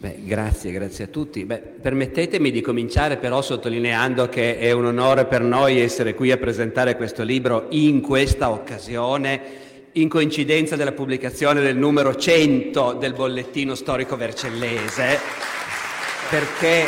Beh, grazie, grazie a tutti. Beh, permettetemi di cominciare però sottolineando che è un onore per noi essere qui a presentare questo libro in questa occasione, in coincidenza della pubblicazione del numero 100 del bollettino storico vercellese, perché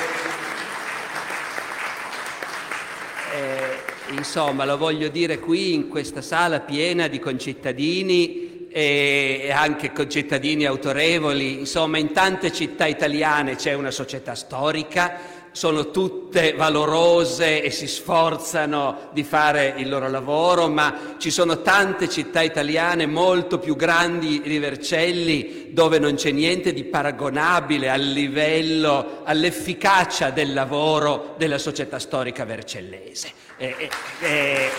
eh, insomma lo voglio dire qui in questa sala piena di concittadini e anche con cittadini autorevoli, insomma in tante città italiane c'è una società storica, sono tutte valorose e si sforzano di fare il loro lavoro, ma ci sono tante città italiane molto più grandi di Vercelli dove non c'è niente di paragonabile al livello, all'efficacia del lavoro della società storica vercellese. E, e, e,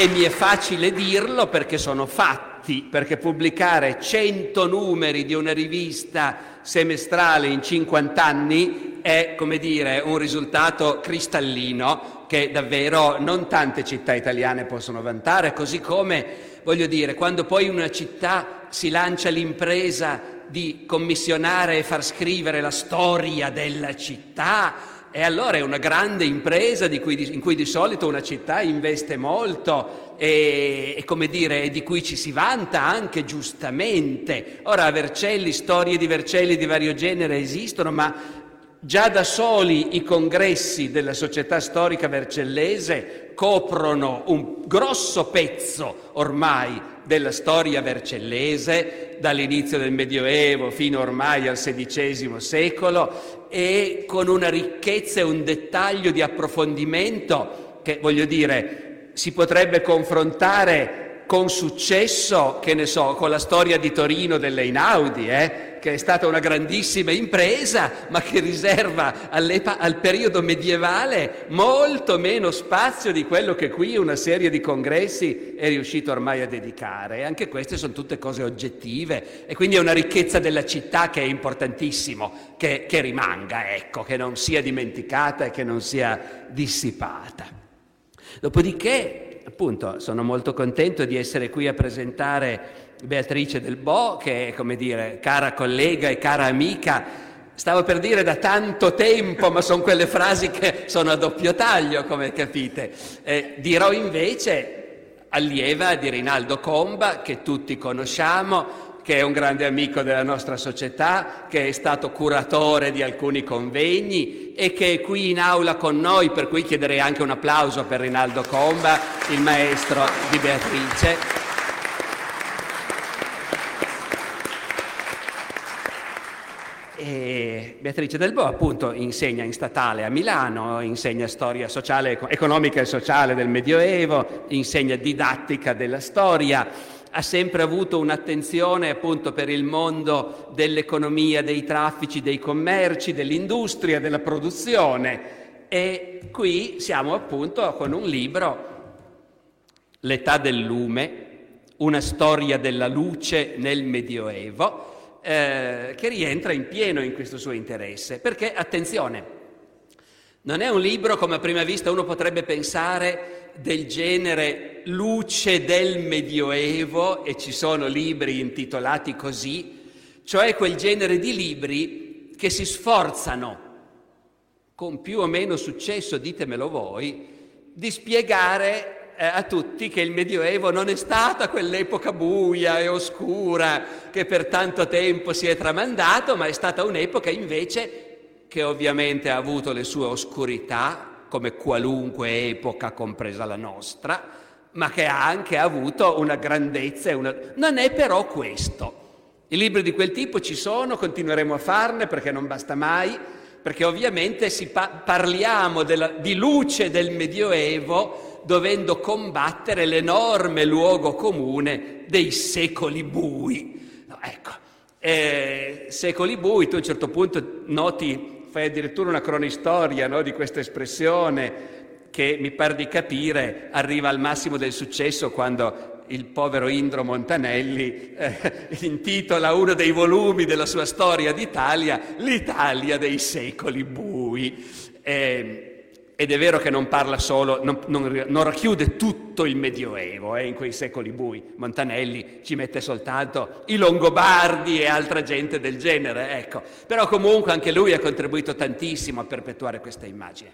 e mi è facile dirlo perché sono fatti, perché pubblicare 100 numeri di una rivista semestrale in 50 anni è, come dire, un risultato cristallino che davvero non tante città italiane possono vantare, così come, voglio dire, quando poi una città si lancia l'impresa di commissionare e far scrivere la storia della città, e allora è una grande impresa cui, in cui di solito una città investe molto e, e, come dire, di cui ci si vanta anche giustamente. Ora Vercelli, storie di Vercelli di vario genere esistono, ma già da soli i congressi della società storica vercellese coprono un grosso pezzo ormai della storia vercellese, dall'inizio del Medioevo fino ormai al XVI secolo, e con una ricchezza e un dettaglio di approfondimento che, voglio dire, si potrebbe confrontare con successo, che ne so, con la storia di Torino delle Inaudi, eh? Che è stata una grandissima impresa, ma che riserva al periodo medievale molto meno spazio di quello che qui una serie di congressi è riuscito ormai a dedicare. Anche queste sono tutte cose oggettive e quindi è una ricchezza della città che è importantissimo che, che rimanga, ecco, che non sia dimenticata e che non sia dissipata. Dopodiché appunto sono molto contento di essere qui a presentare Beatrice Del Bo, che è, come dire, cara collega e cara amica. Stavo per dire da tanto tempo, ma sono quelle frasi che sono a doppio taglio, come capite. Eh, dirò invece allieva di Rinaldo Comba, che tutti conosciamo, che è un grande amico della nostra società, che è stato curatore di alcuni convegni e che è qui in aula con noi, per cui chiederei anche un applauso per Rinaldo Comba, il maestro di Beatrice. E Beatrice Del Bo appunto insegna in statale a Milano, insegna storia sociale, economica e sociale del Medioevo, insegna didattica della storia ha sempre avuto un'attenzione appunto per il mondo dell'economia, dei traffici, dei commerci, dell'industria, della produzione. E qui siamo appunto con un libro, L'età del lume, una storia della luce nel Medioevo, eh, che rientra in pieno in questo suo interesse. Perché, attenzione, non è un libro come a prima vista uno potrebbe pensare del genere luce del Medioevo e ci sono libri intitolati così, cioè quel genere di libri che si sforzano, con più o meno successo, ditemelo voi, di spiegare a tutti che il Medioevo non è stata quell'epoca buia e oscura che per tanto tempo si è tramandato, ma è stata un'epoca invece che ovviamente ha avuto le sue oscurità, come qualunque epoca, compresa la nostra, ma che ha anche avuto una grandezza. Una... Non è però questo. I libri di quel tipo ci sono, continueremo a farne perché non basta mai, perché ovviamente pa- parliamo della, di luce del Medioevo dovendo combattere l'enorme luogo comune dei secoli bui. No, ecco, eh, secoli bui, tu a un certo punto noti fai addirittura una cronistoria no, di questa espressione che mi pare di capire arriva al massimo del successo quando il povero Indro Montanelli eh, intitola uno dei volumi della sua storia d'Italia L'Italia dei secoli bui. Eh, ed è vero che non parla solo, non, non, non racchiude tutto il Medioevo eh, in quei secoli bui. Montanelli ci mette soltanto i Longobardi e altra gente del genere, ecco. Però comunque anche lui ha contribuito tantissimo a perpetuare questa immagine.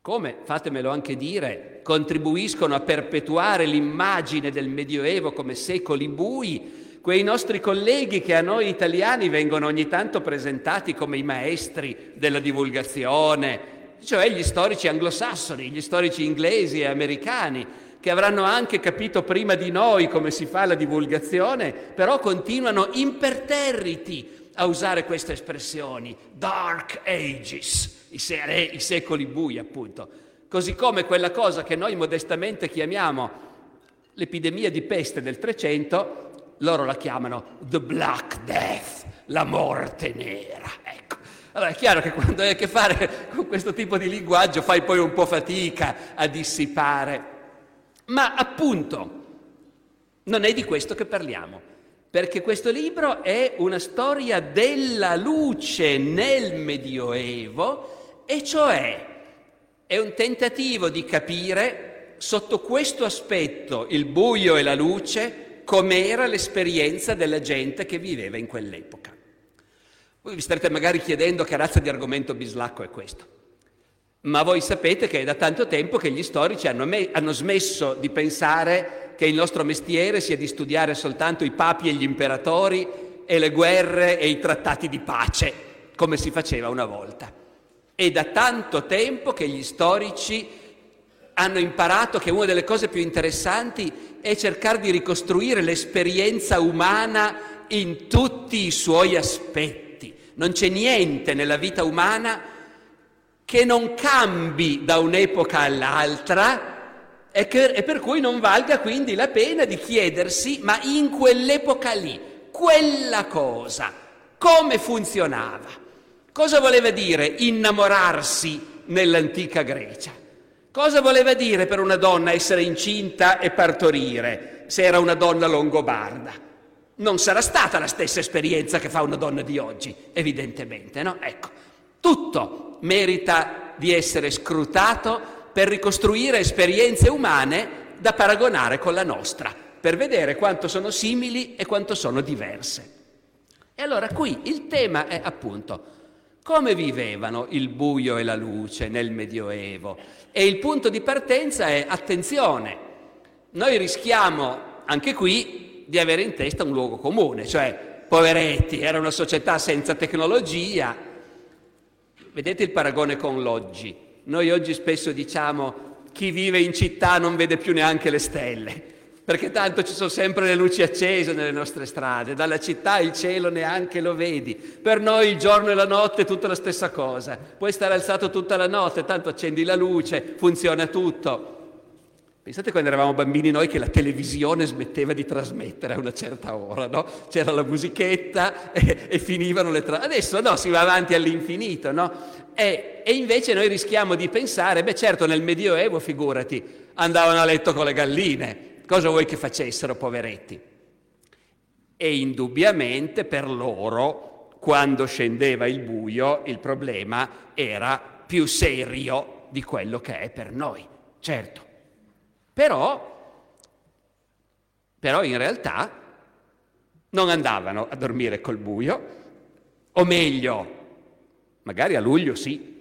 Come, fatemelo anche dire, contribuiscono a perpetuare l'immagine del Medioevo come secoli bui quei nostri colleghi che a noi italiani vengono ogni tanto presentati come i maestri della divulgazione, cioè gli storici anglosassoni, gli storici inglesi e americani, che avranno anche capito prima di noi come si fa la divulgazione, però continuano imperterriti a usare queste espressioni, dark ages, i, se- i secoli bui appunto, così come quella cosa che noi modestamente chiamiamo l'epidemia di peste del Trecento, loro la chiamano the Black Death, la morte nera. Allora è chiaro che quando hai a che fare con questo tipo di linguaggio fai poi un po' fatica a dissipare. Ma appunto, non è di questo che parliamo, perché questo libro è una storia della luce nel Medioevo, e cioè è un tentativo di capire sotto questo aspetto, il buio e la luce, com'era l'esperienza della gente che viveva in quell'epoca. Voi vi starete magari chiedendo che razza di argomento bislacco è questo. Ma voi sapete che è da tanto tempo che gli storici hanno, me- hanno, smesso di pensare che il nostro mestiere sia di studiare soltanto i papi e gli imperatori e le guerre e i trattati di pace, come si faceva una volta. È da tanto tempo che gli storici hanno imparato che una delle cose più interessanti è cercare di ricostruire l'esperienza umana in tutti i suoi aspetti non c'è niente nella vita umana che non cambi da un'epoca all'altra e, che, e per cui non valga quindi la pena di chiedersi, ma in quell'epoca lì, quella cosa, come funzionava? Cosa voleva dire innamorarsi nell'antica Grecia? Cosa voleva dire per una donna essere incinta e partorire se era una donna longobarda? Non sarà stata la stessa esperienza che fa una donna di oggi, evidentemente, no? Ecco, tutto merita di essere scrutato per ricostruire esperienze umane da paragonare con la nostra, per vedere quanto sono simili e quanto sono diverse. E allora qui il tema è appunto come vivevano il buio e la luce nel Medioevo. E il punto di partenza è attenzione, noi rischiamo anche qui di avere in testa un luogo comune, cioè poveretti, era una società senza tecnologia. Vedete il paragone con l'oggi. Noi oggi spesso diciamo chi vive in città non vede più neanche le stelle, perché tanto ci sono sempre le luci accese nelle nostre strade, dalla città il cielo neanche lo vedi. Per noi il giorno e la notte è tutta la stessa cosa, puoi stare alzato tutta la notte, tanto accendi la luce, funziona tutto. Pensate quando eravamo bambini noi che la televisione smetteva di trasmettere a una certa ora, no? C'era la musichetta e, e finivano le trasmissioni. Adesso no, si va avanti all'infinito, no? E, e, invece noi rischiamo di pensare, beh certo nel Medioevo, figurati, andavano a letto con le galline, cosa vuoi che facessero, poveretti? E indubbiamente per loro, quando scendeva il buio, il problema era più serio di quello che è per noi, certo. Però, però in realtà non andavano a dormire col buio, o meglio, magari a luglio sì,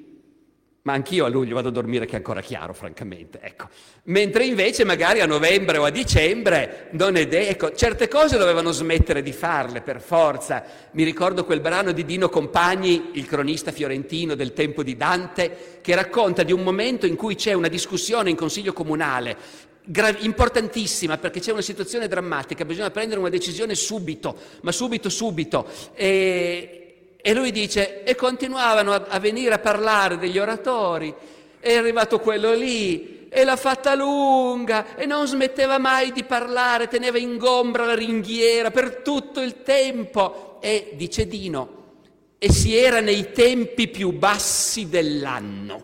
ma anch'io a luglio vado a dormire che è ancora chiaro, francamente. Ecco. Mentre invece magari a novembre o a dicembre non è detto. Ecco, certe cose dovevano smettere di farle per forza. Mi ricordo quel brano di Dino Compagni, il cronista fiorentino del tempo di Dante, che racconta di un momento in cui c'è una discussione in consiglio comunale importantissima perché c'è una situazione drammatica, bisogna prendere una decisione subito, ma subito, subito. E, e lui dice, e continuavano a, a venire a parlare degli oratori, è arrivato quello lì, e l'ha fatta lunga, e non smetteva mai di parlare, teneva in gombra la ringhiera per tutto il tempo. E, dice Dino, e si era nei tempi più bassi dell'anno.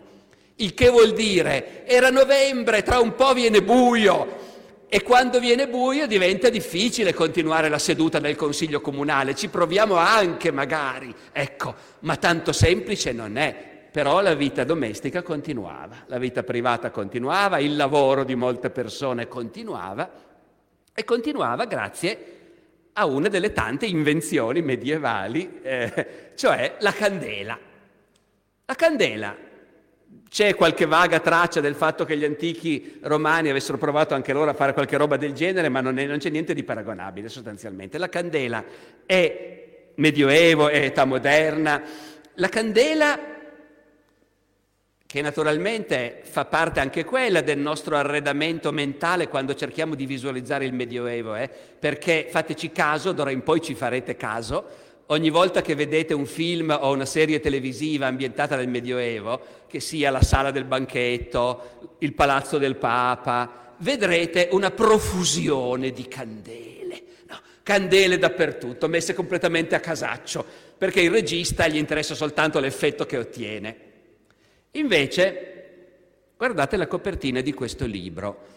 Il che vuol dire, era novembre, tra un po' viene buio, e quando viene buio diventa difficile continuare la seduta del Consiglio Comunale, ci proviamo anche magari, ecco, ma tanto semplice non è. Però la vita domestica continuava, la vita privata continuava, il lavoro di molte persone continuava e continuava grazie a una delle tante invenzioni medievali, eh, cioè la candela. La candela c'è qualche vaga traccia del fatto che gli antichi romani avessero provato anche loro a fare qualche roba del genere, ma non, è, non c'è niente di paragonabile sostanzialmente. La candela è medioevo, è età moderna. La candela, che naturalmente fa parte anche quella del nostro arredamento mentale quando cerchiamo di visualizzare il medioevo, eh? perché fateci caso, d'ora in poi ci farete caso, ogni volta che vedete un film o una serie televisiva ambientata nel Medioevo, che sia la sala del banchetto, il palazzo del Papa, vedrete una profusione di candele. No, candele dappertutto, messe completamente a casaccio, perché il regista gli interessa soltanto l'effetto che ottiene. Invece, guardate la copertina di questo libro.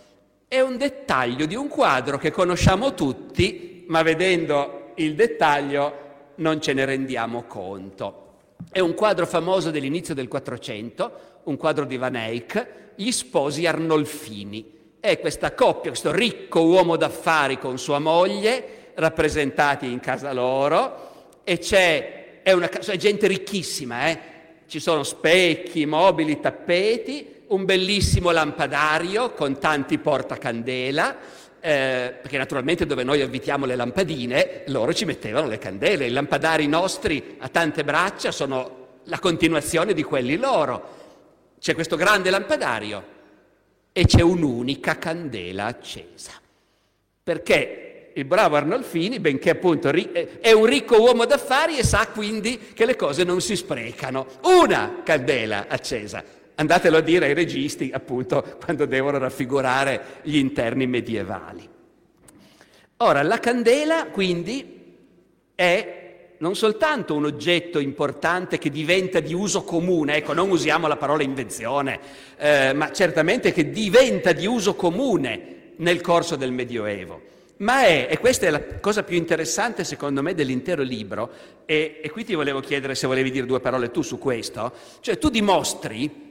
È un dettaglio di un quadro che conosciamo tutti, ma vedendo il dettaglio non ce ne rendiamo conto. È un quadro famoso dell'inizio del Quattrocento, un quadro di Van Eyck, Gli sposi Arnolfini. È questa coppia, questo ricco uomo d'affari con sua moglie, rappresentati in casa loro, e c'è, è, una, è gente ricchissima, eh? ci sono specchi, mobili, tappeti, un bellissimo lampadario con tanti portacandela, eh, perché naturalmente dove noi avvitiamo le lampadine, loro ci mettevano le candele. I lampadari nostri a tante braccia sono la continuazione di quelli loro. C'è questo grande lampadario e c'è un'unica candela accesa. Perché il bravo Arnolfini, benché appunto è un ricco uomo d'affari e sa quindi che le cose non si sprecano. Una candela accesa. Andatelo a dire ai registi, appunto, quando devono raffigurare gli interni medievali. Ora, la candela, quindi, è non soltanto un oggetto importante che diventa di uso comune, ecco, non usiamo la parola invenzione, eh, ma certamente che diventa di uso comune nel corso del Medioevo, ma è, e questa è la cosa più interessante secondo me dell'intero libro, e, e qui ti volevo chiedere se volevi dire due parole tu su questo, cioè tu dimostri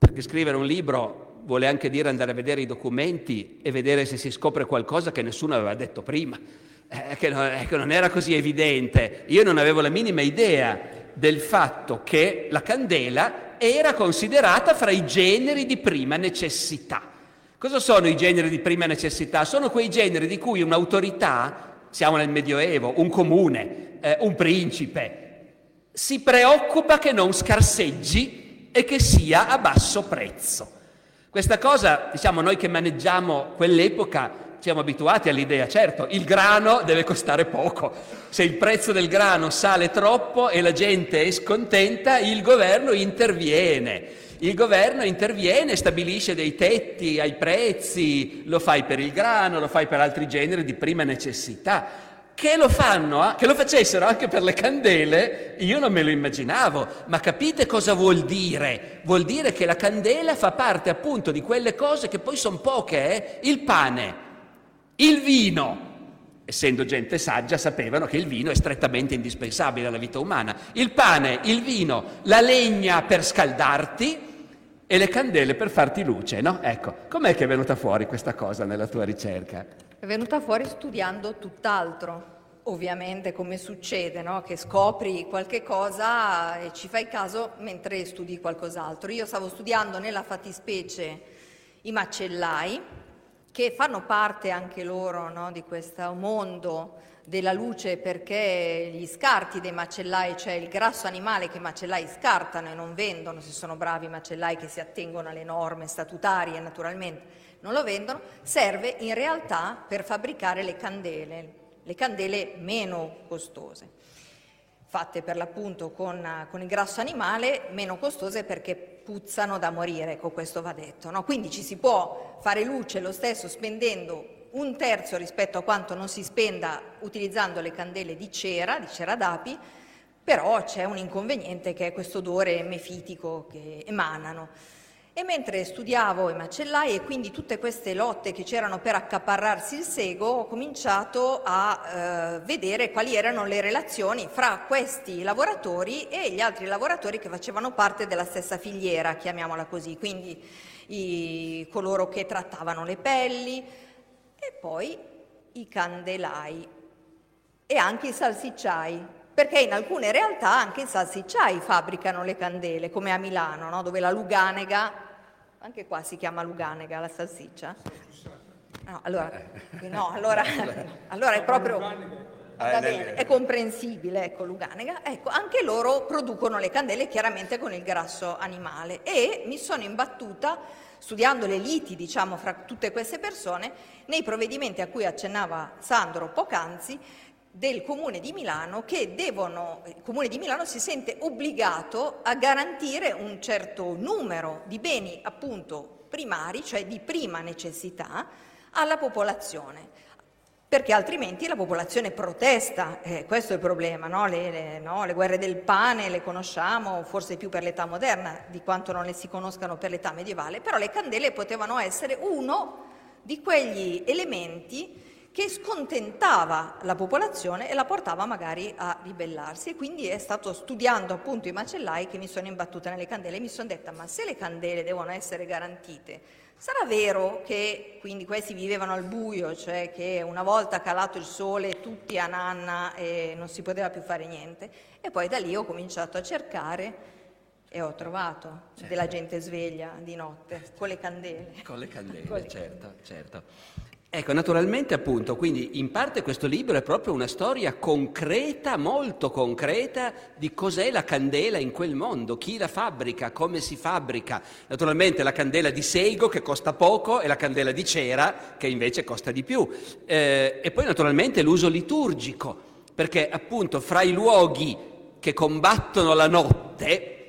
perché scrivere un libro vuole anche dire andare a vedere i documenti e vedere se si scopre qualcosa che nessuno aveva detto prima, eh, che, non, eh, che non era così evidente. Io non avevo la minima idea del fatto che la candela era considerata fra i generi di prima necessità. Cosa sono i generi di prima necessità? Sono quei generi di cui un'autorità, siamo nel Medioevo, un comune, eh, un principe, si preoccupa che non scarseggi e che sia a basso prezzo. Questa cosa, diciamo, noi che maneggiamo quell'epoca siamo abituati all'idea, certo, il grano deve costare poco. Se il prezzo del grano sale troppo e la gente è scontenta, il governo interviene. Il governo interviene, stabilisce dei tetti ai prezzi, lo fai per il grano, lo fai per altri generi di prima necessità. Che lo fanno, eh? che lo facessero anche per le candele, io non me lo immaginavo, ma capite cosa vuol dire? Vuol dire che la candela fa parte appunto di quelle cose che poi sono poche, eh? il pane, il vino, essendo gente saggia, sapevano che il vino è strettamente indispensabile alla vita umana. Il pane, il vino, la legna per scaldarti e le candele per farti luce, no? Ecco, com'è che è venuta fuori questa cosa nella tua ricerca? È venuta fuori studiando tutt'altro. ovviamente come succede, no? che scopri qualche cosa e ci fai caso mentre studi qualcos'altro. Io stavo studiando nella fattispecie i macellai, che fanno parte anche loro no? di questo mondo della luce perché gli scarti dei macellai, cioè il grasso animale che i macellai scartano e non vendono, se sono bravi i macellai che si attengono alle norme statutarie naturalmente, non lo vendono, serve in realtà per fabbricare le candele, le candele meno costose, fatte per l'appunto con, con il grasso animale, meno costose perché puzzano da morire, ecco questo va detto. No? Quindi ci si può fare luce lo stesso spendendo un terzo rispetto a quanto non si spenda utilizzando le candele di cera, di cera d'api, però c'è un inconveniente che è questo odore mefitico che emanano. E mentre studiavo i macellai e quindi tutte queste lotte che c'erano per accaparrarsi il sego, ho cominciato a eh, vedere quali erano le relazioni fra questi lavoratori e gli altri lavoratori che facevano parte della stessa filiera, chiamiamola così, quindi i, coloro che trattavano le pelli e poi i candelai e anche i salsicciai, perché in alcune realtà anche i salsicciai fabbricano le candele, come a Milano, no? dove la Luganega anche qua si chiama Luganega la salsiccia? No, allora, no, allora, allora è proprio... Bene, è comprensibile, ecco, Luganega. Ecco, anche loro producono le candele chiaramente con il grasso animale e mi sono imbattuta studiando le liti, diciamo, fra tutte queste persone, nei provvedimenti a cui accennava Sandro poc'anzi, del Comune di Milano che devono, il Comune di Milano si sente obbligato a garantire un certo numero di beni appunto primari, cioè di prima necessità, alla popolazione, perché altrimenti la popolazione protesta, eh, questo è il problema, no? Le, le, no? le, guerre del pane le conosciamo forse più per l'età moderna di quanto non le si conoscano per l'età medievale, però le candele potevano essere uno di quegli elementi che scontentava la popolazione e la portava magari a ribellarsi e quindi è stato studiando appunto i macellai che mi sono imbattuta nelle candele e mi sono detta ma se le candele devono essere garantite sarà vero che quindi questi vivevano al buio cioè che una volta calato il sole tutti a nanna e non si poteva più fare niente e poi da lì ho cominciato a cercare e ho trovato certo. della gente sveglia di notte con le candele con le candele con le certo candele. certo Ecco, naturalmente appunto, quindi in parte questo libro è proprio una storia concreta, molto concreta, di cos'è la candela in quel mondo, chi la fabbrica, come si fabbrica. Naturalmente la candela di seigo che costa poco e la candela di cera che invece costa di più. Eh, e poi naturalmente l'uso liturgico, perché appunto fra i luoghi che combattono la notte,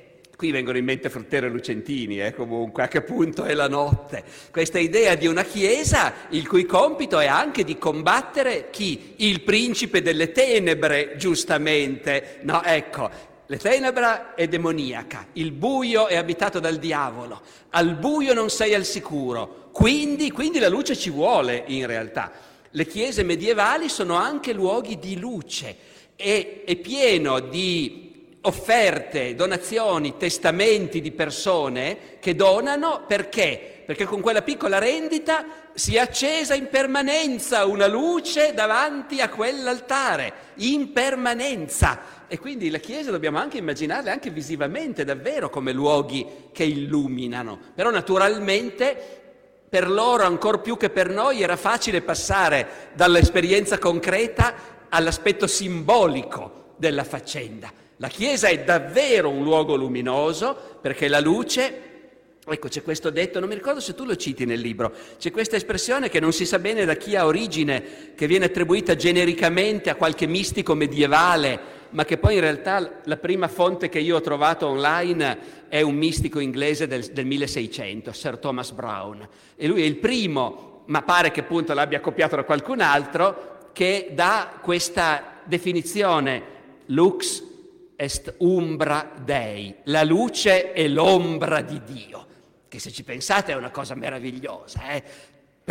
Qui vengono in mente Fruttero e Lucentini, eh, comunque, a che punto è la notte. Questa idea di una Chiesa il cui compito è anche di combattere chi? Il principe delle tenebre, giustamente. No, ecco, le tenebra è demoniaca, il buio è abitato dal diavolo, al buio non sei al sicuro, quindi, quindi la luce ci vuole in realtà. Le chiese medievali sono anche luoghi di luce, e è pieno di offerte, donazioni, testamenti di persone che donano perché? Perché con quella piccola rendita si è accesa in permanenza una luce davanti a quell'altare, in permanenza. E quindi le chiese dobbiamo anche immaginarle anche visivamente davvero come luoghi che illuminano. Però naturalmente per loro ancor più che per noi era facile passare dall'esperienza concreta all'aspetto simbolico della faccenda. La Chiesa è davvero un luogo luminoso perché la luce Ecco, c'è questo detto, non mi ricordo se tu lo citi nel libro, c'è questa espressione che non si sa bene da chi ha origine, che viene attribuita genericamente a qualche mistico medievale, ma che poi in realtà la prima fonte che io ho trovato online è un mistico inglese del, del 1600, Sir Thomas Brown. E lui è il primo, ma pare che appunto l'abbia copiato da qualcun altro, che dà questa definizione lux est umbra Dei, la luce è l'ombra di Dio, che se ci pensate è una cosa meravigliosa. Eh?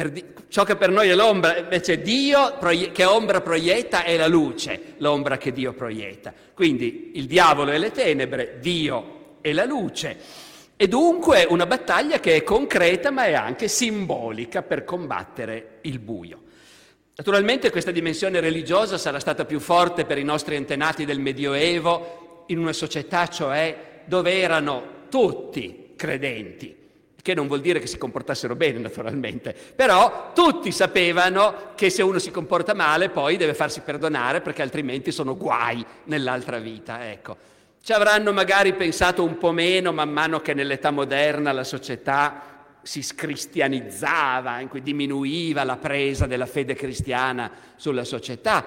Di- ciò che per noi è l'ombra, invece Dio proie- che ombra proietta è la luce, l'ombra che Dio proietta. Quindi il diavolo e le tenebre, Dio e la luce. E dunque una battaglia che è concreta ma è anche simbolica per combattere il buio. Naturalmente questa dimensione religiosa sarà stata più forte per i nostri antenati del Medioevo, in una società cioè dove erano tutti credenti, che non vuol dire che si comportassero bene naturalmente, però tutti sapevano che se uno si comporta male poi deve farsi perdonare perché altrimenti sono guai nell'altra vita, ecco. Ci avranno magari pensato un po' meno man mano che nell'età moderna la società si scristianizzava, in cui diminuiva la presa della fede cristiana sulla società.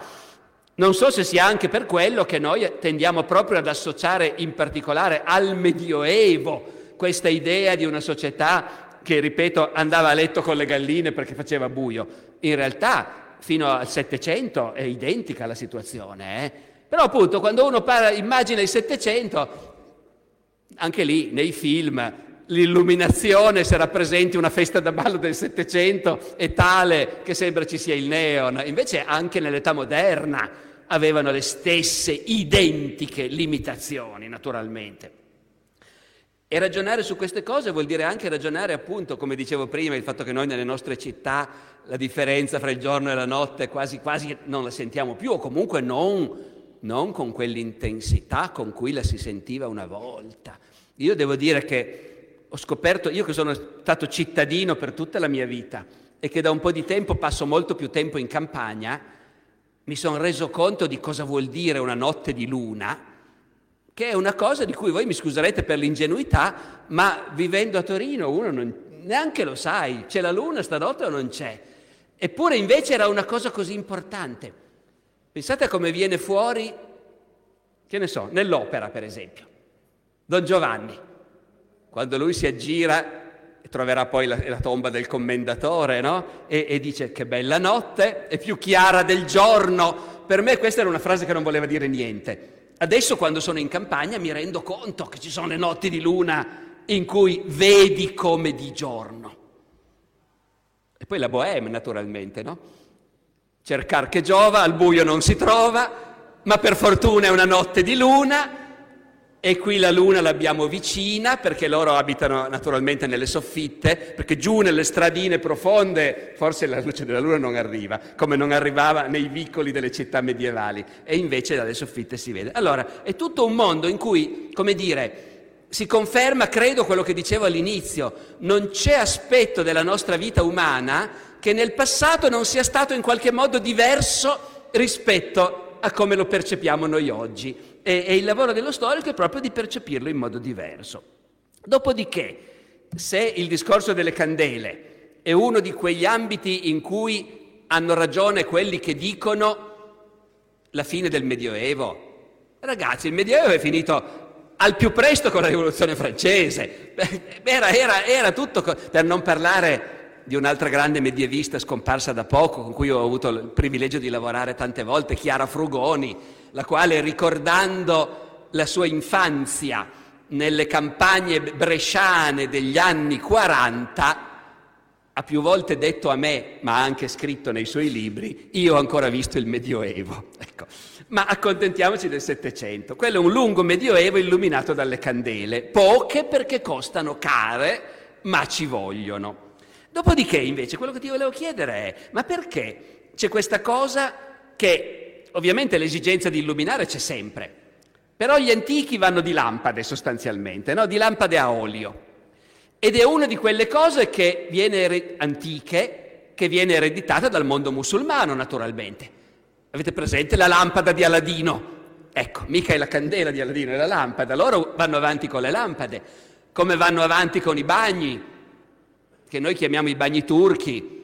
Non so se sia anche per quello che noi tendiamo proprio ad associare in particolare al Medioevo questa idea di una società che, ripeto, andava a letto con le galline perché faceva buio. In realtà fino al Settecento è identica la situazione. Eh? Però appunto quando uno parla, immagina il Settecento, anche lì nei film l'illuminazione, se rappresenti una festa da ballo del Settecento, è tale che sembra ci sia il neon. Invece anche nell'età moderna avevano le stesse identiche limitazioni, naturalmente. E ragionare su queste cose vuol dire anche ragionare, appunto, come dicevo prima, il fatto che noi nelle nostre città la differenza fra il giorno e la notte quasi, quasi non la sentiamo più, o comunque non, non con quell'intensità con cui la si sentiva una volta. Io devo dire che ho scoperto, io che sono stato cittadino per tutta la mia vita e che da un po' di tempo passo molto più tempo in campagna, mi sono reso conto di cosa vuol dire una notte di luna, che è una cosa di cui voi mi scuserete per l'ingenuità, ma vivendo a Torino uno non, neanche lo sai, c'è la luna stanotte o non c'è. Eppure invece era una cosa così importante. Pensate a come viene fuori, che ne so, nell'opera per esempio. Don Giovanni, quando lui si aggira troverà poi la, la tomba del commendatore, no? E, e, dice che bella notte, è più chiara del giorno. Per me questa era una frase che non voleva dire niente. Adesso quando sono in campagna mi rendo conto che ci sono le notti di luna in cui vedi come di giorno. E poi la bohème naturalmente, no? Cercar che giova, al buio non si trova, ma per fortuna è una notte di luna e qui la luna l'abbiamo vicina perché loro abitano naturalmente nelle soffitte, perché giù nelle stradine profonde forse la luce della luna non arriva, come non arrivava nei vicoli delle città medievali, e invece dalle soffitte si vede. Allora, è tutto un mondo in cui, come dire, si conferma, credo, quello che dicevo all'inizio, non c'è aspetto della nostra vita umana che nel passato non sia stato in qualche modo diverso rispetto a come lo percepiamo noi oggi e, e il lavoro dello storico è proprio di percepirlo in modo diverso. Dopodiché, se il discorso delle candele è uno di quegli ambiti in cui hanno ragione quelli che dicono la fine del Medioevo, ragazzi, il Medioevo è finito al più presto con la rivoluzione francese. Era, era, era tutto, per non parlare di un'altra grande medievista scomparsa da poco, con cui ho avuto il privilegio di lavorare tante volte, Chiara Frugoni, la quale ricordando la sua infanzia nelle campagne bresciane degli anni 40, ha più volte detto a me, ma ha anche scritto nei suoi libri, io ho ancora visto il Medioevo. Ecco. Ma accontentiamoci del Settecento. Quello è un lungo Medioevo illuminato dalle candele, poche perché costano care, ma ci vogliono. Dopodiché, invece, quello che ti volevo chiedere è, ma perché c'è questa cosa che ovviamente l'esigenza di illuminare c'è sempre, però gli antichi vanno di lampade sostanzialmente, no? di lampade a olio. Ed è una di quelle cose che viene antiche, che viene ereditata dal mondo musulmano naturalmente. Avete presente la lampada di Aladino? Ecco, mica è la candela di Aladino, è la lampada. Loro vanno avanti con le lampade, come vanno avanti con i bagni, che noi chiamiamo i bagni turchi,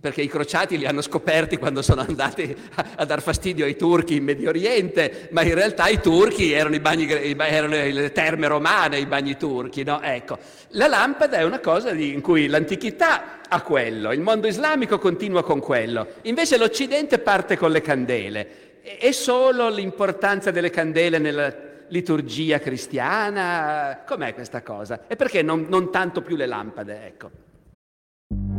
perché i crociati li hanno scoperti quando sono andati a, a dar fastidio ai turchi in Medio Oriente, ma in realtà i turchi erano, i bagni, erano le terme romane, i bagni turchi. No? Ecco, la lampada è una cosa di, in cui l'antichità ha quello, il mondo islamico continua con quello, invece l'Occidente parte con le candele. È solo l'importanza delle candele nella liturgia cristiana? Com'è questa cosa? E perché non, non tanto più le lampade? Ecco.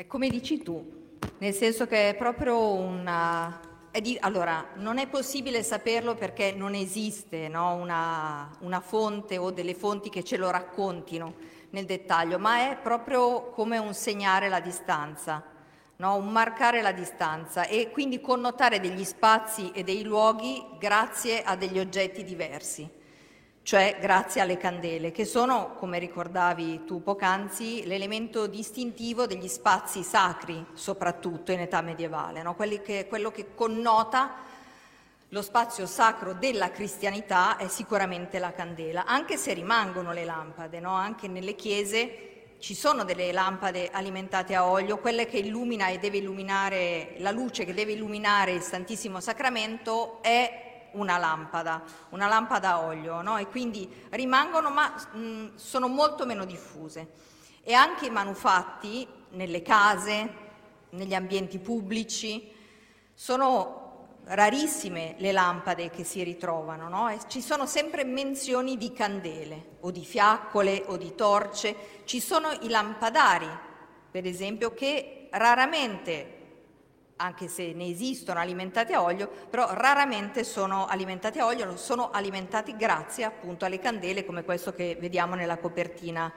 È come dici tu, nel senso che è proprio una. È di... allora, non è possibile saperlo perché non esiste no? una, una fonte o delle fonti che ce lo raccontino nel dettaglio, ma è proprio come un segnare la distanza no? un marcare la distanza e quindi connotare degli spazi e dei luoghi grazie a degli oggetti diversi, cioè grazie alle candele, che sono, come ricordavi tu poc'anzi, l'elemento distintivo degli spazi sacri, soprattutto in età medievale, no? che, quello che connota lo spazio sacro della cristianità è sicuramente la candela, anche se rimangono le lampade, no? anche nelle chiese ci sono delle lampade alimentate a olio, quelle che illumina e deve illuminare, la luce che deve illuminare il Santissimo Sacramento è una lampada, una lampada a olio, no? e quindi rimangono, ma mh, sono molto meno diffuse. E anche i manufatti nelle case, negli ambienti pubblici, sono rarissime le lampade che si ritrovano, no? ci sono sempre menzioni di candele o di fiaccole o di torce, ci sono i lampadari, per esempio, che raramente, anche se ne esistono alimentati a olio, però raramente sono alimentati a olio, sono alimentati grazie appunto alle candele come questo che vediamo nella copertina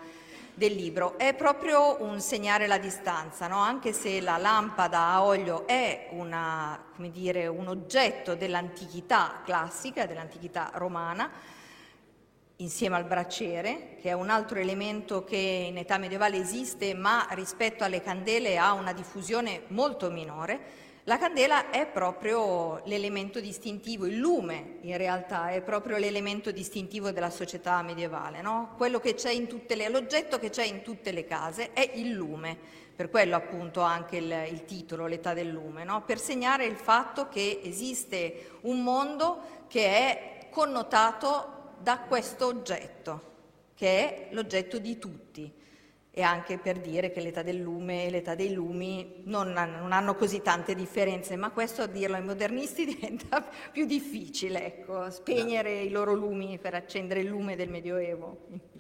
del libro. È proprio un segnare la distanza, no? anche se la lampada a olio è una, dire, un oggetto dell'antichità classica, dell'antichità romana, insieme al braciere, che è un altro elemento che in età medievale esiste, ma rispetto alle candele ha una diffusione molto minore, la candela è proprio l'elemento distintivo, il lume in realtà è proprio l'elemento distintivo della società medievale, no? Quello che c'è in tutte le, l'oggetto che c'è in tutte le case è il lume, per quello appunto anche il, il titolo, l'età del lume, no? per segnare il fatto che esiste un mondo che è connotato da questo oggetto, che è l'oggetto di tutti e anche per dire che l'età del lume e l'età dei lumi non, non, hanno così tante differenze, ma questo a dirlo ai modernisti diventa più difficile, ecco, spegnere i loro lumi per accendere il lume del Medioevo.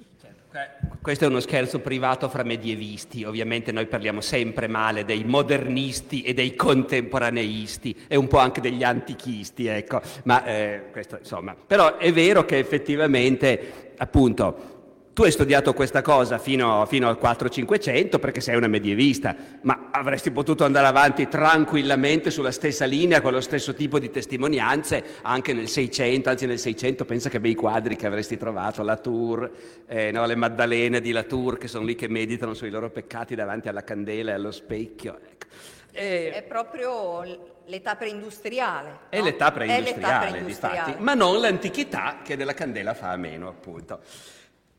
Questo è uno scherzo privato fra medievisti, ovviamente noi parliamo sempre male dei modernisti e dei contemporaneisti e un po' anche degli antichisti, ecco, ma eh, questo insomma, però è vero che effettivamente appunto tu hai studiato questa cosa fino, fino al 4-500 perché sei una medievista, ma avresti potuto andare avanti tranquillamente sulla stessa linea, con lo stesso tipo di testimonianze, anche nel 600, anzi nel 600 pensa che bei quadri che avresti trovato, la Tour, eh, no, le Maddalene di La Tour che sono lì che meditano sui loro peccati davanti alla candela e allo specchio. Ecco. E... È proprio l'età preindustriale. No? È l'età preindustriale, è l'età preindustriale. Difatti, ma non l'antichità che della candela fa a meno, appunto.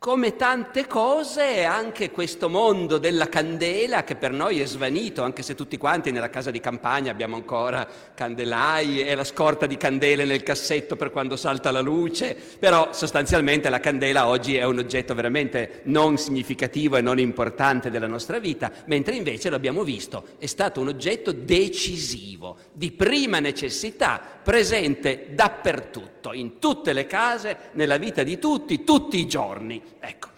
Come tante cose, anche questo mondo della candela che per noi è svanito, anche se tutti quanti nella casa di campagna abbiamo ancora candelai e la scorta di candele nel cassetto per quando salta la luce, però sostanzialmente la candela oggi è un oggetto veramente non significativo e non importante della nostra vita, mentre invece l'abbiamo visto, è stato un oggetto decisivo, di prima necessità, presente dappertutto, in tutte le case, nella vita di tutti, tutti i giorni. Ecco.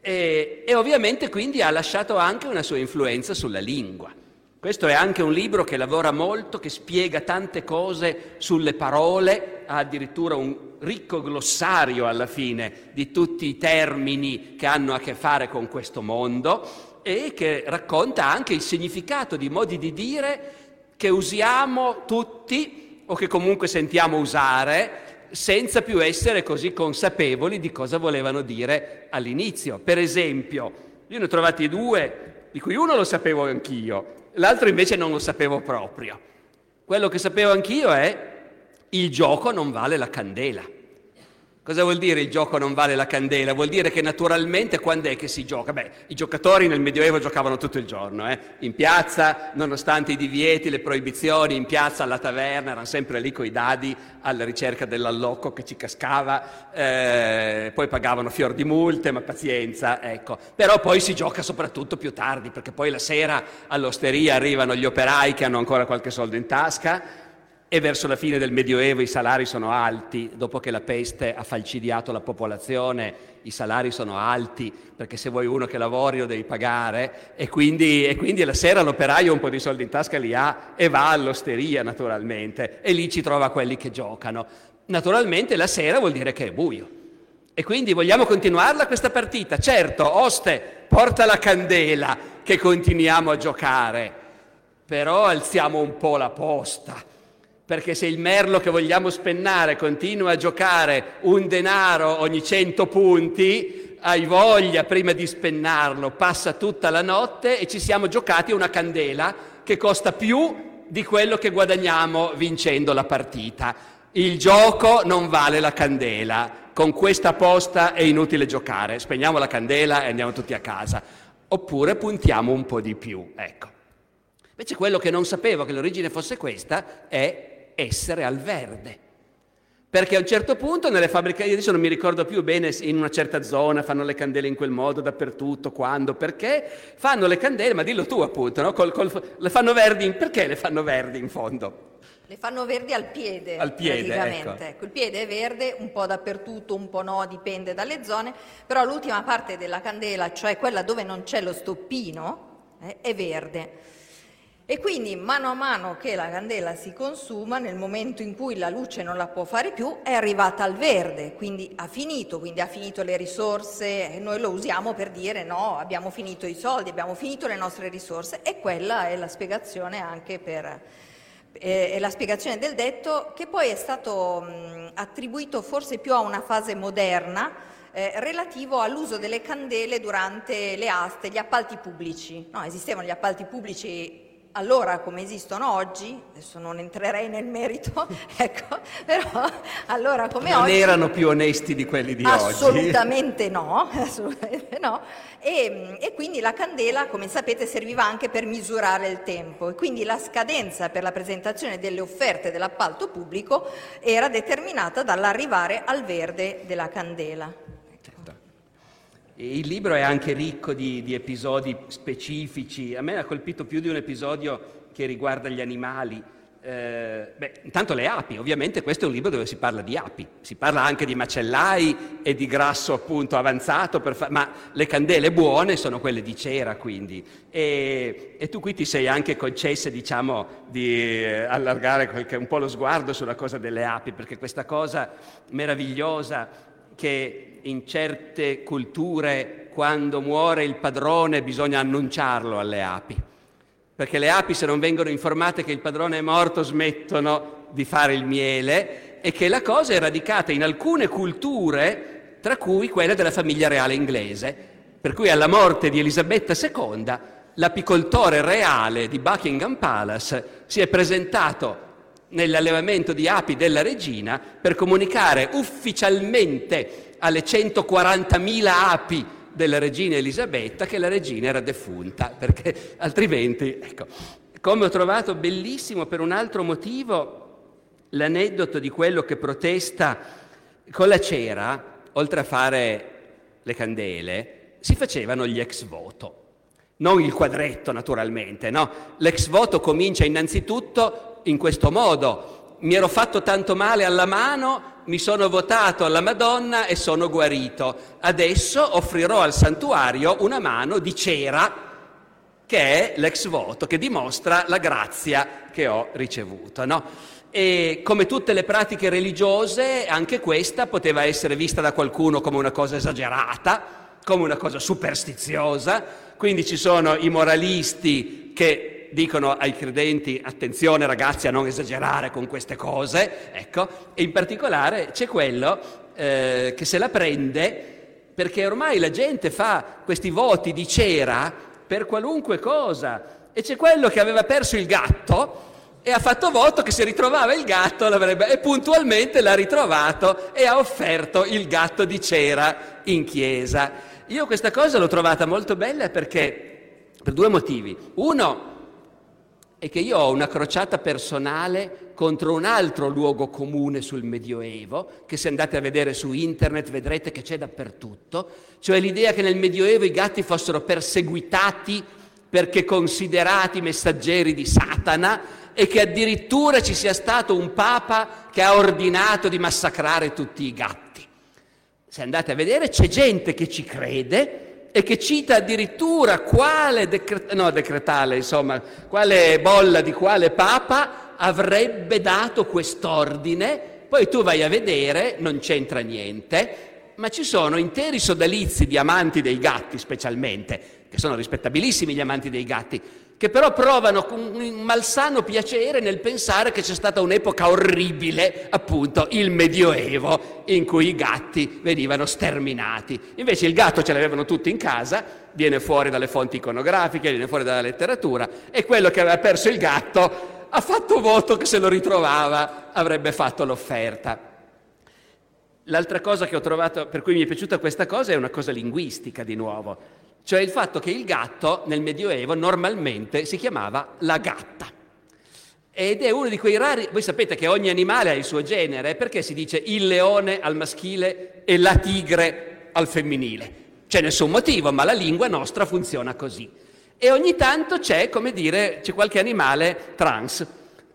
E, e ovviamente quindi ha lasciato anche una sua influenza sulla lingua. Questo è anche un libro che lavora molto, che spiega tante cose sulle parole, ha addirittura un ricco glossario alla fine di tutti i termini che hanno a che fare con questo mondo e che racconta anche il significato di modi di dire che usiamo tutti o che comunque sentiamo usare senza più essere così consapevoli di cosa volevano dire all'inizio. Per esempio, io ne ho trovati due, di cui uno lo sapevo anch'io, l'altro invece non lo sapevo proprio. Quello che sapevo anch'io è il gioco non vale la candela. Cosa vuol dire il gioco non vale la candela? Vuol dire che naturalmente quando è che si gioca? Beh, i giocatori nel Medioevo giocavano tutto il giorno, eh? in piazza, nonostante i divieti, le proibizioni, in piazza, alla taverna, erano sempre lì coi dadi alla ricerca dell'allocco che ci cascava, eh, poi pagavano fior di multe, ma pazienza, ecco. Però poi si gioca soprattutto più tardi, perché poi la sera all'osteria arrivano gli operai che hanno ancora qualche soldo in tasca, e verso la fine del Medioevo i salari sono alti, dopo che la peste ha falcidiato la popolazione, i salari sono alti, perché se vuoi uno che lavori lo devi pagare, e quindi, e quindi la sera l'operaio un po' di soldi in tasca li ha e va all'osteria naturalmente, e lì ci trova quelli che giocano. Naturalmente la sera vuol dire che è buio. E quindi vogliamo continuarla questa partita? Certo, oste, porta la candela che continuiamo a giocare, però alziamo un po' la posta perché se il merlo che vogliamo spennare continua a giocare un denaro ogni cento punti, hai voglia prima di spennarlo, passa tutta la notte e ci siamo giocati una candela che costa più di quello che guadagniamo vincendo la partita. Il gioco non vale la candela, con questa posta è inutile giocare, spegniamo la candela e andiamo tutti a casa, oppure puntiamo un po' di più, ecco. Invece quello che non sapevo che l'origine fosse questa è essere al verde. Perché a un certo punto nelle fabbriche, io adesso non mi ricordo più bene in una certa zona fanno le candele in quel modo, dappertutto, quando, perché, fanno le candele, ma dillo tu appunto, no? col, col, le fanno verdi, perché le fanno verdi in fondo? Le fanno verdi al piede, al piede praticamente. Ecco. Il piede è verde, un po' dappertutto, un po' no, dipende dalle zone, però l'ultima parte della candela, cioè quella dove non c'è lo stoppino, eh, è verde. E quindi mano a mano che la candela si consuma, nel momento in cui la luce non la può fare più, è arrivata al verde, quindi ha finito, quindi ha finito le risorse. E noi lo usiamo per dire no, abbiamo finito i soldi, abbiamo finito le nostre risorse. E quella è la spiegazione anche per eh, la spiegazione del detto che poi è stato mh, attribuito forse più a una fase moderna eh, relativo all'uso delle candele durante le aste, gli appalti pubblici. No, esistevano gli appalti pubblici allora come esistono oggi, adesso non entrerei nel merito, ecco, però allora come non oggi... Non erano più onesti di quelli di assolutamente oggi? No, assolutamente no, e, e, quindi la candela, come sapete, serviva anche per misurare il tempo e quindi la scadenza per la presentazione delle offerte dell'appalto pubblico era determinata dall'arrivare al verde della candela. Il libro è anche ricco di, di, episodi specifici. A me ha colpito più di un episodio che riguarda gli animali. Eh, beh, intanto le api, ovviamente questo è un libro dove si parla di api, si parla anche di macellai e di grasso appunto avanzato, fa- ma le candele buone sono quelle di cera quindi. E, e tu qui ti sei anche concessa diciamo di eh, allargare qualche, un po' lo sguardo sulla cosa delle api, perché questa cosa meravigliosa che in certe culture quando muore il padrone bisogna annunciarlo alle api, perché le api se non vengono informate che il padrone è morto smettono di fare il miele e che la cosa è radicata in alcune culture, tra cui quella della famiglia reale inglese, per cui alla morte di Elisabetta II l'apicoltore reale di Buckingham Palace si è presentato nell'allevamento di api della regina per comunicare ufficialmente alle 140.000 api della regina Elisabetta che la regina era defunta, perché altrimenti, ecco, come ho trovato bellissimo per un altro motivo l'aneddoto di quello che protesta con la cera, oltre a fare le candele, si facevano gli ex voto. Non il quadretto, naturalmente, no? L'ex voto comincia innanzitutto in questo modo. Mi ero fatto tanto male alla mano, mi sono votato alla Madonna e sono guarito. Adesso offrirò al santuario una mano di cera, che è l'ex voto, che dimostra la grazia che ho ricevuto. No? E come tutte le pratiche religiose, anche questa poteva essere vista da qualcuno come una cosa esagerata, come una cosa superstiziosa. Quindi ci sono i moralisti che dicono ai credenti attenzione ragazzi a non esagerare con queste cose, ecco, e in particolare c'è quello eh, che se la prende perché ormai la gente fa questi voti di cera per qualunque cosa e c'è quello che aveva perso il gatto e ha fatto voto che se ritrovava il gatto l'avrebbe e puntualmente l'ha ritrovato e ha offerto il gatto di cera in chiesa. Io questa cosa l'ho trovata molto bella perché per due motivi. Uno è che io ho una crociata personale contro un altro luogo comune sul Medioevo, che se andate a vedere su internet vedrete che c'è dappertutto, cioè l'idea che nel Medioevo i gatti fossero perseguitati perché considerati messaggeri di Satana e che addirittura ci sia stato un papa che ha ordinato di massacrare tutti i gatti. Se andate a vedere c'è gente che ci crede e che cita addirittura quale, decre- no, decretale, insomma, quale bolla di quale papa avrebbe dato quest'ordine, poi tu vai a vedere, non c'entra niente, ma ci sono interi sodalizi di amanti dei gatti specialmente, che sono rispettabilissimi gli amanti dei gatti, che però provano un malsano piacere nel pensare che c'è stata un'epoca orribile, appunto il Medioevo, in cui i gatti venivano sterminati. Invece il gatto ce l'avevano tutti in casa, viene fuori dalle fonti iconografiche, viene fuori dalla letteratura, e quello che aveva perso il gatto ha fatto voto che se lo ritrovava avrebbe fatto l'offerta. L'altra cosa che ho trovato, per cui mi è piaciuta questa cosa, è una cosa linguistica di nuovo cioè il fatto che il gatto nel Medioevo normalmente si chiamava la gatta. Ed è uno di quei rari, voi sapete che ogni animale ha il suo genere, perché si dice il leone al maschile e la tigre al femminile? C'è nessun motivo, ma la lingua nostra funziona così. E ogni tanto c'è, come dire, c'è qualche animale trans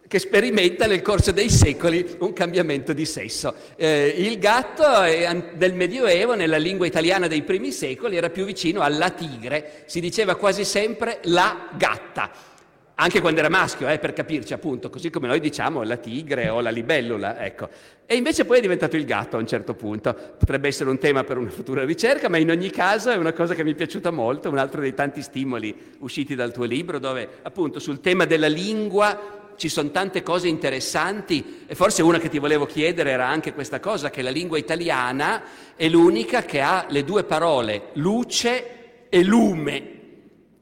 che sperimenta nel corso dei secoli un cambiamento di sesso. Eh, il gatto eh, del Medioevo, nella lingua italiana dei primi secoli, era più vicino alla tigre, si diceva quasi sempre la gatta, anche quando era maschio, eh, per capirci appunto, così come noi diciamo la tigre o la libellula, ecco. E invece poi è diventato il gatto a un certo punto. Potrebbe essere un tema per una futura ricerca, ma in ogni caso è una cosa che mi è piaciuta molto, un altro dei tanti stimoli usciti dal tuo libro, dove appunto sul tema della lingua ci sono tante cose interessanti e forse una che ti volevo chiedere era anche questa cosa, che la lingua italiana è l'unica che ha le due parole luce e lume,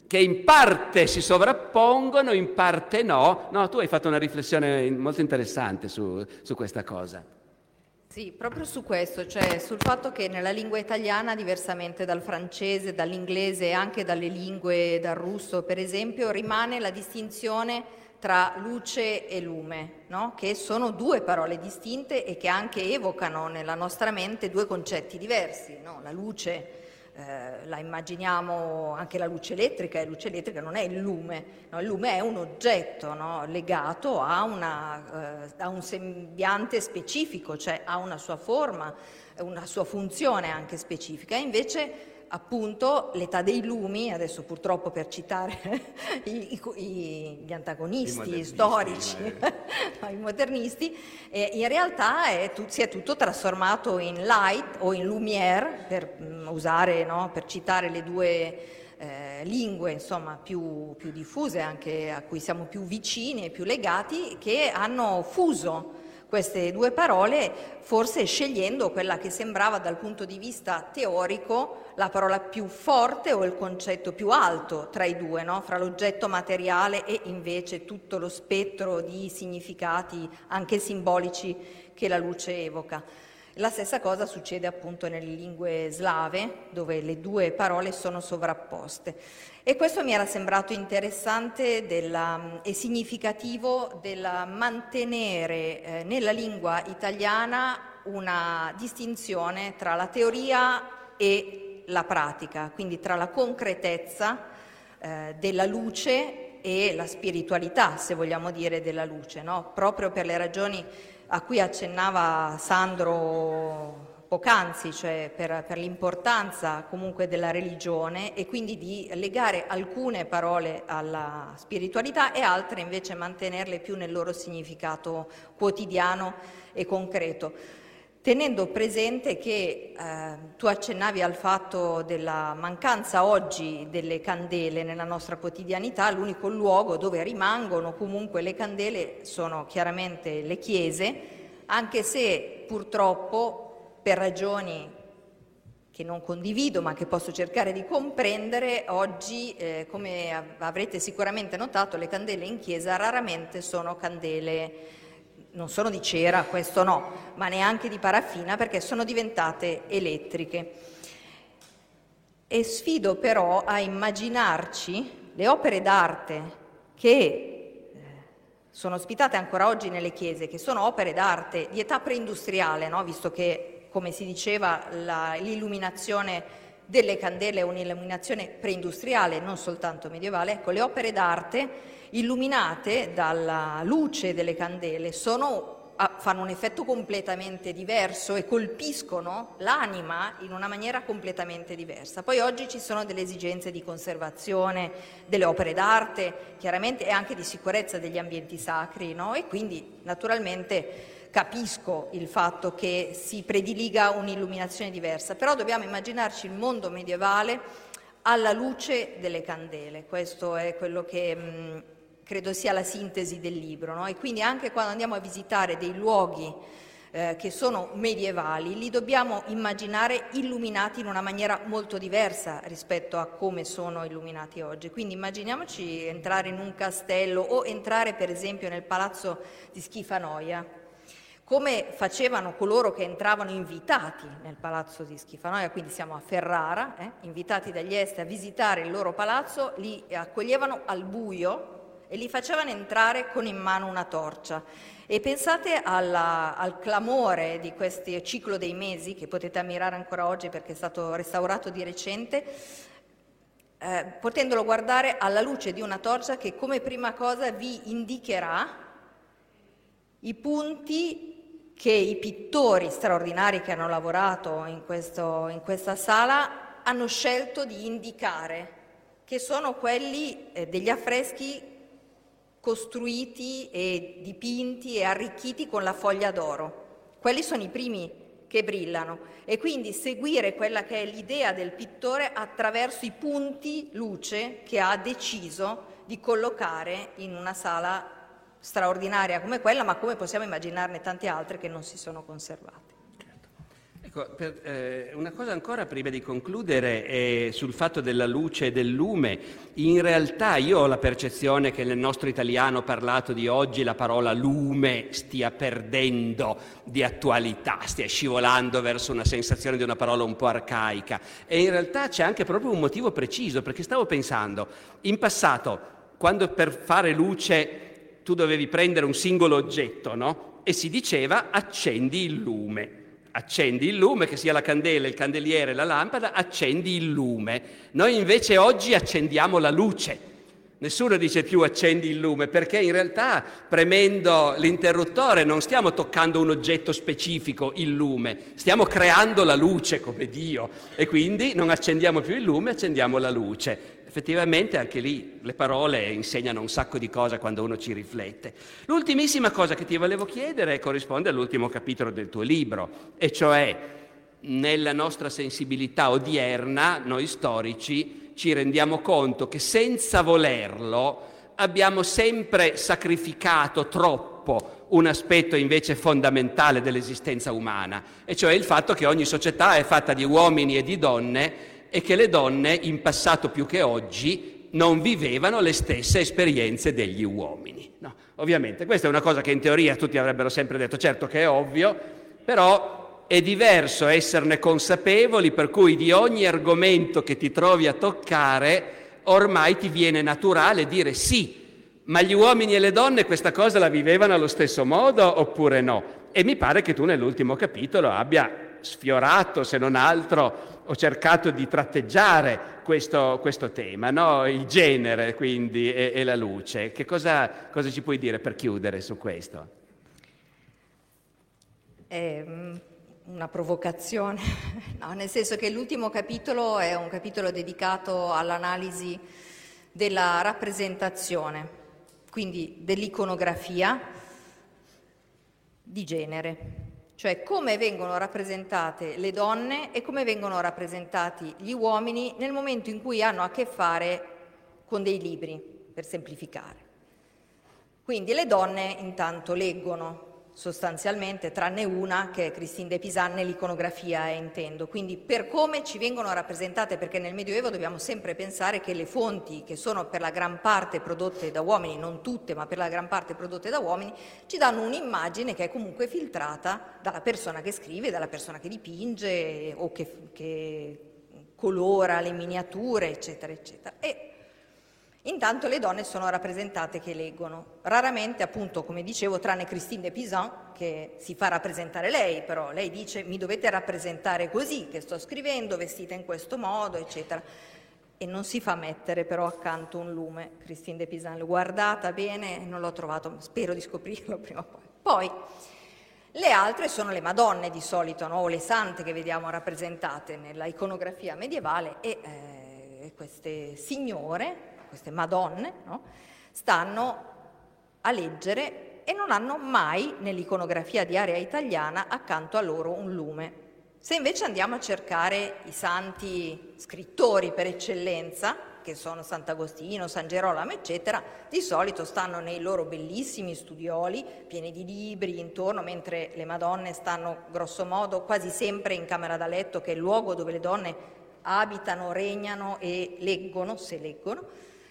che in parte si sovrappongono, in parte no. No, tu hai fatto una riflessione molto interessante su, su questa cosa. Sì, proprio su questo, cioè sul fatto che nella lingua italiana, diversamente dal francese, dall'inglese e anche dalle lingue, dal russo per esempio, rimane la distinzione tra luce e lume, no? che sono due parole distinte e che anche evocano nella nostra mente due concetti diversi. No? La luce eh, la immaginiamo anche la luce elettrica, e luce elettrica non è il lume, no? il lume è un oggetto legato a, una, eh, a un sembiante specifico, cioè ha una sua forma, una sua funzione anche specifica. Invece appunto l'età dei lumi, adesso purtroppo per citare i, i, gli antagonisti storici, i modernisti, eh, in realtà è, si è tutto trasformato in light o in lumière, per um, usare, no, per citare le due eh, lingue insomma, più, più diffuse, anche a cui siamo più vicini e più legati, che hanno fuso queste due parole, forse scegliendo quella che sembrava dal punto di vista teorico la parola più forte o il concetto più alto tra i due, no? fra l'oggetto materiale e invece tutto lo spettro di significati anche simbolici che la luce evoca. La stessa cosa succede appunto nelle lingue slave, dove le due parole sono sovrapposte. E questo mi era sembrato interessante della, e significativo del mantenere eh, nella lingua italiana una distinzione tra la teoria e la pratica, quindi tra la concretezza eh, della luce e la spiritualità, se vogliamo dire, della luce, no? proprio per le ragioni a cui accennava Sandro poc'anzi, cioè per, per, l'importanza comunque della religione e quindi di legare alcune parole alla spiritualità e altre invece mantenerle più nel loro significato quotidiano e concreto. Tenendo presente che eh, tu accennavi al fatto della mancanza oggi delle candele nella nostra quotidianità, l'unico luogo dove rimangono comunque le candele sono chiaramente le chiese, anche se purtroppo per ragioni che non condivido ma che posso cercare di comprendere, oggi, eh, come avrete sicuramente notato, le candele in chiesa raramente sono candele, non sono di cera, questo no, ma neanche di paraffina perché sono diventate elettriche. E sfido però a immaginarci le opere d'arte che eh, sono ospitate ancora oggi nelle chiese, che sono opere d'arte di età preindustriale, no? visto che come si diceva, la, l'illuminazione delle candele è un'illuminazione preindustriale, non soltanto medievale. Ecco, le opere d'arte illuminate dalla luce delle candele sono fanno un effetto completamente diverso e colpiscono l'anima in una maniera completamente diversa. Poi oggi ci sono delle esigenze di conservazione delle opere d'arte, chiaramente, e anche di sicurezza degli ambienti sacri, no? e quindi naturalmente capisco il fatto che si prediliga un'illuminazione diversa, però dobbiamo immaginarci il mondo medievale alla luce delle candele, questo è quello che mh, credo sia la sintesi del libro, no? e quindi anche quando andiamo a visitare dei luoghi eh, che sono medievali, li dobbiamo immaginare illuminati in una maniera molto diversa rispetto a come sono illuminati oggi. Quindi immaginiamoci entrare in un castello o entrare per esempio nel palazzo di Schifanoia, come facevano coloro che entravano invitati nel palazzo di Schifanoia, quindi siamo a Ferrara, eh, invitati dagli esteri a visitare il loro palazzo, li accoglievano al buio e li facevano entrare con in mano una torcia. E pensate alla, al clamore di questo ciclo dei mesi, che potete ammirare ancora oggi perché è stato restaurato di recente, eh, potendolo guardare alla luce di una torcia che come prima cosa vi indicherà i punti che i pittori straordinari che hanno lavorato in, questo, in questa sala hanno scelto di indicare, che sono quelli eh, degli affreschi costruiti e dipinti e arricchiti con la foglia d'oro. Quelli sono i primi che brillano e quindi seguire quella che è l'idea del pittore attraverso i punti luce che ha deciso di collocare in una sala straordinaria come quella, ma come possiamo immaginarne tante altre che non si sono conservate. Ecco, per, eh, una cosa ancora prima di concludere è sul fatto della luce e del lume. In realtà io ho la percezione che nel nostro italiano parlato di oggi la parola lume stia perdendo di attualità, stia scivolando verso una sensazione di una parola un po' arcaica. E in realtà c'è anche proprio un motivo preciso, perché stavo pensando, in passato, quando per fare luce tu dovevi prendere un singolo oggetto, no? E si diceva accendi il lume. Accendi il lume, che sia la candela, il candeliere, la lampada, accendi il lume. Noi invece oggi accendiamo la luce. Nessuno dice più accendi il lume, perché in realtà premendo l'interruttore non stiamo toccando un oggetto specifico, il lume, stiamo creando la luce come Dio e quindi non accendiamo più il lume, accendiamo la luce effettivamente anche lì le parole insegnano un sacco di cose quando uno ci riflette. L'ultimissima cosa che ti volevo chiedere corrisponde all'ultimo capitolo del tuo libro, e cioè nella nostra sensibilità odierna, noi storici, ci rendiamo conto che senza volerlo abbiamo sempre sacrificato troppo un aspetto invece fondamentale dell'esistenza umana, e cioè il fatto che ogni società è fatta di uomini e di donne e che le donne, in passato più che oggi, non vivevano le stesse esperienze degli uomini. No, ovviamente, questa è una cosa che in teoria tutti avrebbero sempre detto, certo che è ovvio, però è diverso esserne consapevoli, per cui di ogni argomento che ti trovi a toccare, ormai ti viene naturale dire sì, ma gli uomini e le donne questa cosa la vivevano allo stesso modo oppure no? E mi pare che tu nell'ultimo capitolo abbia sfiorato, se non altro, ho cercato di tratteggiare questo, questo tema, no? il genere quindi e, e la luce. Che cosa, cosa, ci puoi dire per chiudere su questo? È una provocazione, no, nel senso che l'ultimo capitolo è un capitolo dedicato all'analisi della rappresentazione, quindi dell'iconografia di genere cioè come vengono rappresentate le donne e come vengono rappresentati gli uomini nel momento in cui hanno a che fare con dei libri, per semplificare. Quindi le donne intanto leggono, sostanzialmente, tranne una che è Christine de Pisan nell'iconografia, eh, intendo. Quindi per come ci vengono rappresentate, perché nel Medioevo dobbiamo sempre pensare che le fonti, che sono per la gran parte prodotte da uomini, non tutte, ma per la gran parte prodotte da uomini, ci danno un'immagine che è comunque filtrata dalla persona che scrive, dalla persona che dipinge o che, che colora le miniature, eccetera, eccetera. E Intanto le donne sono rappresentate che leggono, raramente appunto come dicevo tranne Christine de Pisan che si fa rappresentare lei, però lei dice mi dovete rappresentare così che sto scrivendo, vestita in questo modo, eccetera. E non si fa mettere però accanto un lume, Christine de Pisan, l'ho guardata bene, non l'ho trovato, spero di scoprirlo prima o poi. Poi le altre sono le Madonne di solito, no? o le sante che vediamo rappresentate nella iconografia medievale e eh, queste signore queste madonne, no? stanno a leggere e non hanno mai nell'iconografia di area italiana accanto a loro un lume. Se invece andiamo a cercare i santi scrittori per eccellenza, che sono Sant'Agostino, San Gerolamo, eccetera, di solito stanno nei loro bellissimi studioli, pieni di libri intorno, mentre le Madonne stanno grosso modo quasi sempre in camera da letto, che è il luogo dove le donne abitano, regnano e leggono, se leggono.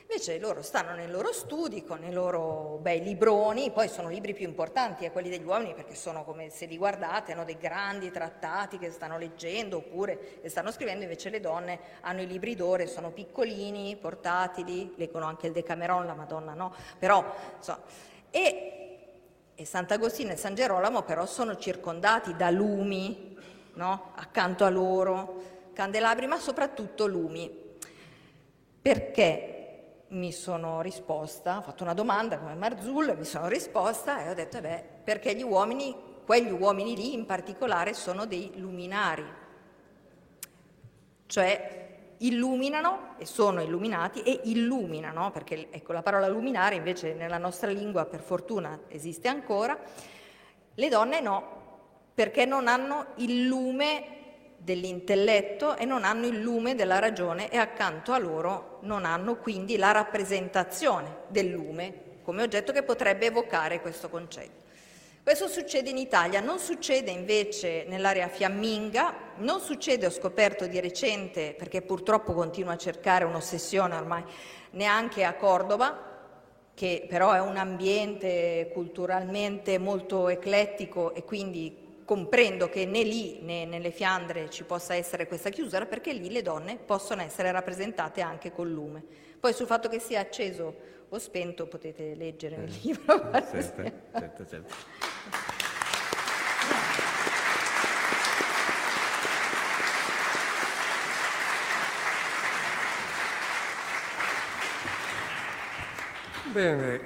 Invece loro stanno nei loro studi con i loro bei libroni, poi sono libri più importanti a quelli degli uomini perché sono come se li guardate, hanno dei grandi trattati che stanno leggendo oppure che stanno scrivendo, invece le donne hanno i libri d'ore, sono piccolini, portatili, leggono anche il Decameron, la Madonna no, però insomma, e, e Sant'Agostino e San Gerolamo però sono circondati da lumi no? accanto a loro, candelabri, ma soprattutto lumi. Perché? Mi sono risposta, ho fatto una domanda come Marzullo, mi sono risposta e ho detto, beh, perché gli uomini, quegli uomini lì in particolare, sono dei luminari, cioè illuminano e sono illuminati e illuminano, perché ecco, la parola luminare invece nella nostra lingua per fortuna esiste ancora, le donne no, perché non hanno il lume dell'intelletto e non hanno il lume della ragione e accanto a loro non hanno quindi la rappresentazione del lume come oggetto che potrebbe evocare questo concetto. Questo succede in Italia, non succede invece nell'area fiamminga, non succede, ho scoperto di recente, perché purtroppo continuo a cercare un'ossessione ormai, neanche a Cordova, che però è un ambiente culturalmente molto eclettico e quindi comprendo che né lì né nelle Fiandre ci possa essere questa chiusura perché lì le donne possono essere rappresentate anche col lume. Poi sul fatto che sia acceso o spento potete leggere nel eh, libro. Certo, certo, certo. Bene,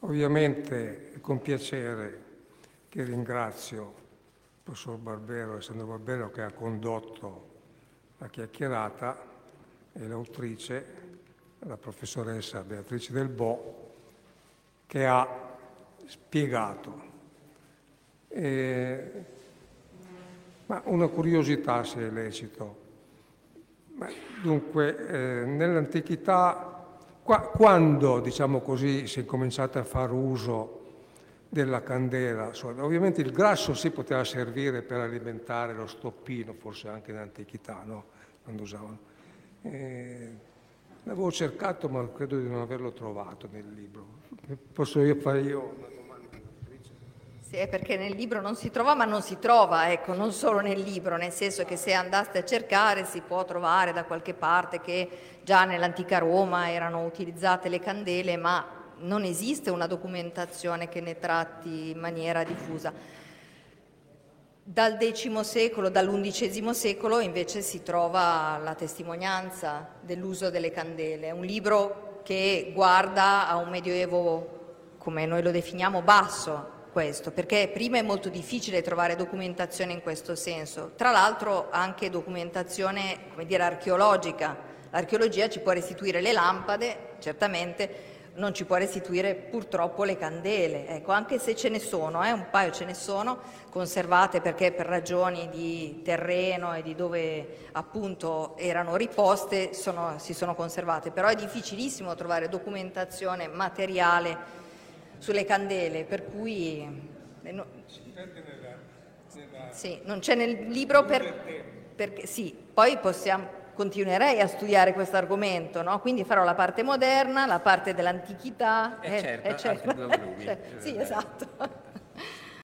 ovviamente con piacere che ringrazio il professor Barbero, Alessandro Barbero, che ha condotto la chiacchierata e l'autrice, la professoressa Beatrice Del Bo, che ha spiegato. E, ma una curiosità, se è lecito. Dunque, eh, nell'antichità, qua, quando, diciamo così, si è cominciato a fare uso della candela. Ovviamente il grasso si poteva servire per alimentare lo stoppino, forse anche in antichità, no? quando usavano. Eh, l'avevo cercato ma credo di non averlo trovato nel libro. Posso io fare io una domanda? Sì, è perché nel libro non si trova, ma non si trova, ecco, non solo nel libro, nel senso che se andaste a cercare si può trovare da qualche parte che già nell'antica Roma erano utilizzate le candele, ma non esiste una documentazione che ne tratti in maniera diffusa. Dal X secolo, dall'undicesimo secolo invece si trova la testimonianza dell'uso delle candele, un libro che guarda a un medioevo, come noi lo definiamo, basso, questo, perché prima è molto difficile trovare documentazione in questo senso, tra l'altro anche documentazione come dire, archeologica. L'archeologia ci può restituire le lampade, certamente, non ci può restituire purtroppo le candele, ecco, anche se ce ne sono, eh, un paio ce ne sono, conservate perché per ragioni di terreno e di dove appunto erano riposte sono, si sono conservate, però è difficilissimo trovare documentazione materiale sulle candele, per cui eh, no, sì, non c'è nel libro per, perché sì, poi possiamo, continuerei a studiare questo argomento, no? quindi farò la parte moderna, la parte dell'antichità. Eh, certo, altri due volumi, cioè, sì, vero. esatto.